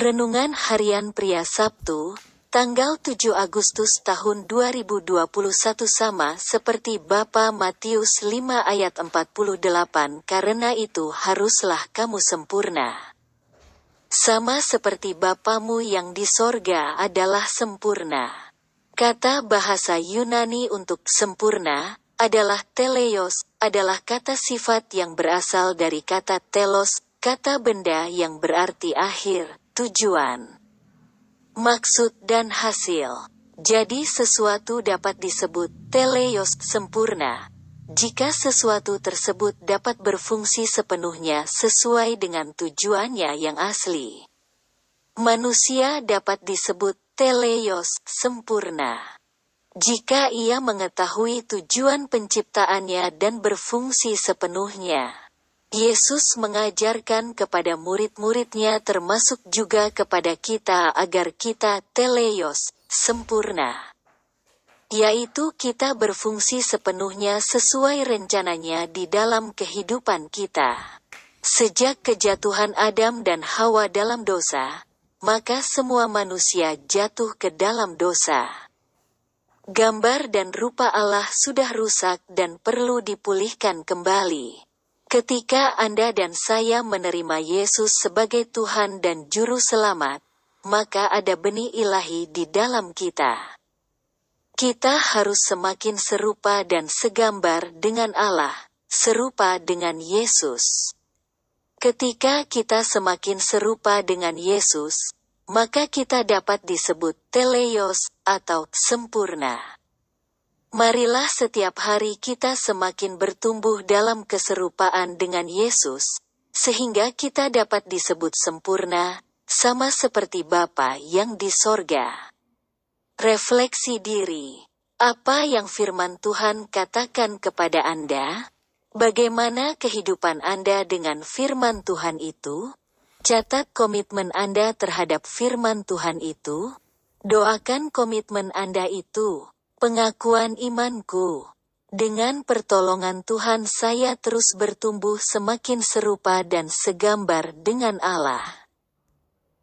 Renungan Harian Pria Sabtu, tanggal 7 Agustus tahun 2021 sama seperti Bapa Matius 5 ayat 48 karena itu haruslah kamu sempurna. Sama seperti Bapamu yang di sorga adalah sempurna. Kata bahasa Yunani untuk sempurna adalah teleios, adalah kata sifat yang berasal dari kata telos, kata benda yang berarti akhir, tujuan, maksud dan hasil. Jadi sesuatu dapat disebut teleios sempurna. Jika sesuatu tersebut dapat berfungsi sepenuhnya sesuai dengan tujuannya yang asli. Manusia dapat disebut teleios sempurna. Jika ia mengetahui tujuan penciptaannya dan berfungsi sepenuhnya. Yesus mengajarkan kepada murid-muridnya termasuk juga kepada kita agar kita teleios, sempurna. Yaitu kita berfungsi sepenuhnya sesuai rencananya di dalam kehidupan kita. Sejak kejatuhan Adam dan Hawa dalam dosa, maka semua manusia jatuh ke dalam dosa. Gambar dan rupa Allah sudah rusak dan perlu dipulihkan kembali. Ketika Anda dan saya menerima Yesus sebagai Tuhan dan Juru Selamat, maka ada benih ilahi di dalam kita. Kita harus semakin serupa dan segambar dengan Allah, serupa dengan Yesus. Ketika kita semakin serupa dengan Yesus, maka kita dapat disebut teleios atau sempurna. Marilah setiap hari kita semakin bertumbuh dalam keserupaan dengan Yesus, sehingga kita dapat disebut sempurna, sama seperti Bapa yang di sorga. Refleksi diri. Apa yang firman Tuhan katakan kepada Anda? Bagaimana kehidupan Anda dengan firman Tuhan itu? Catat komitmen Anda terhadap firman Tuhan itu. Doakan komitmen Anda itu. Pengakuan imanku. Dengan pertolongan Tuhan saya terus bertumbuh semakin serupa dan segambar dengan Allah.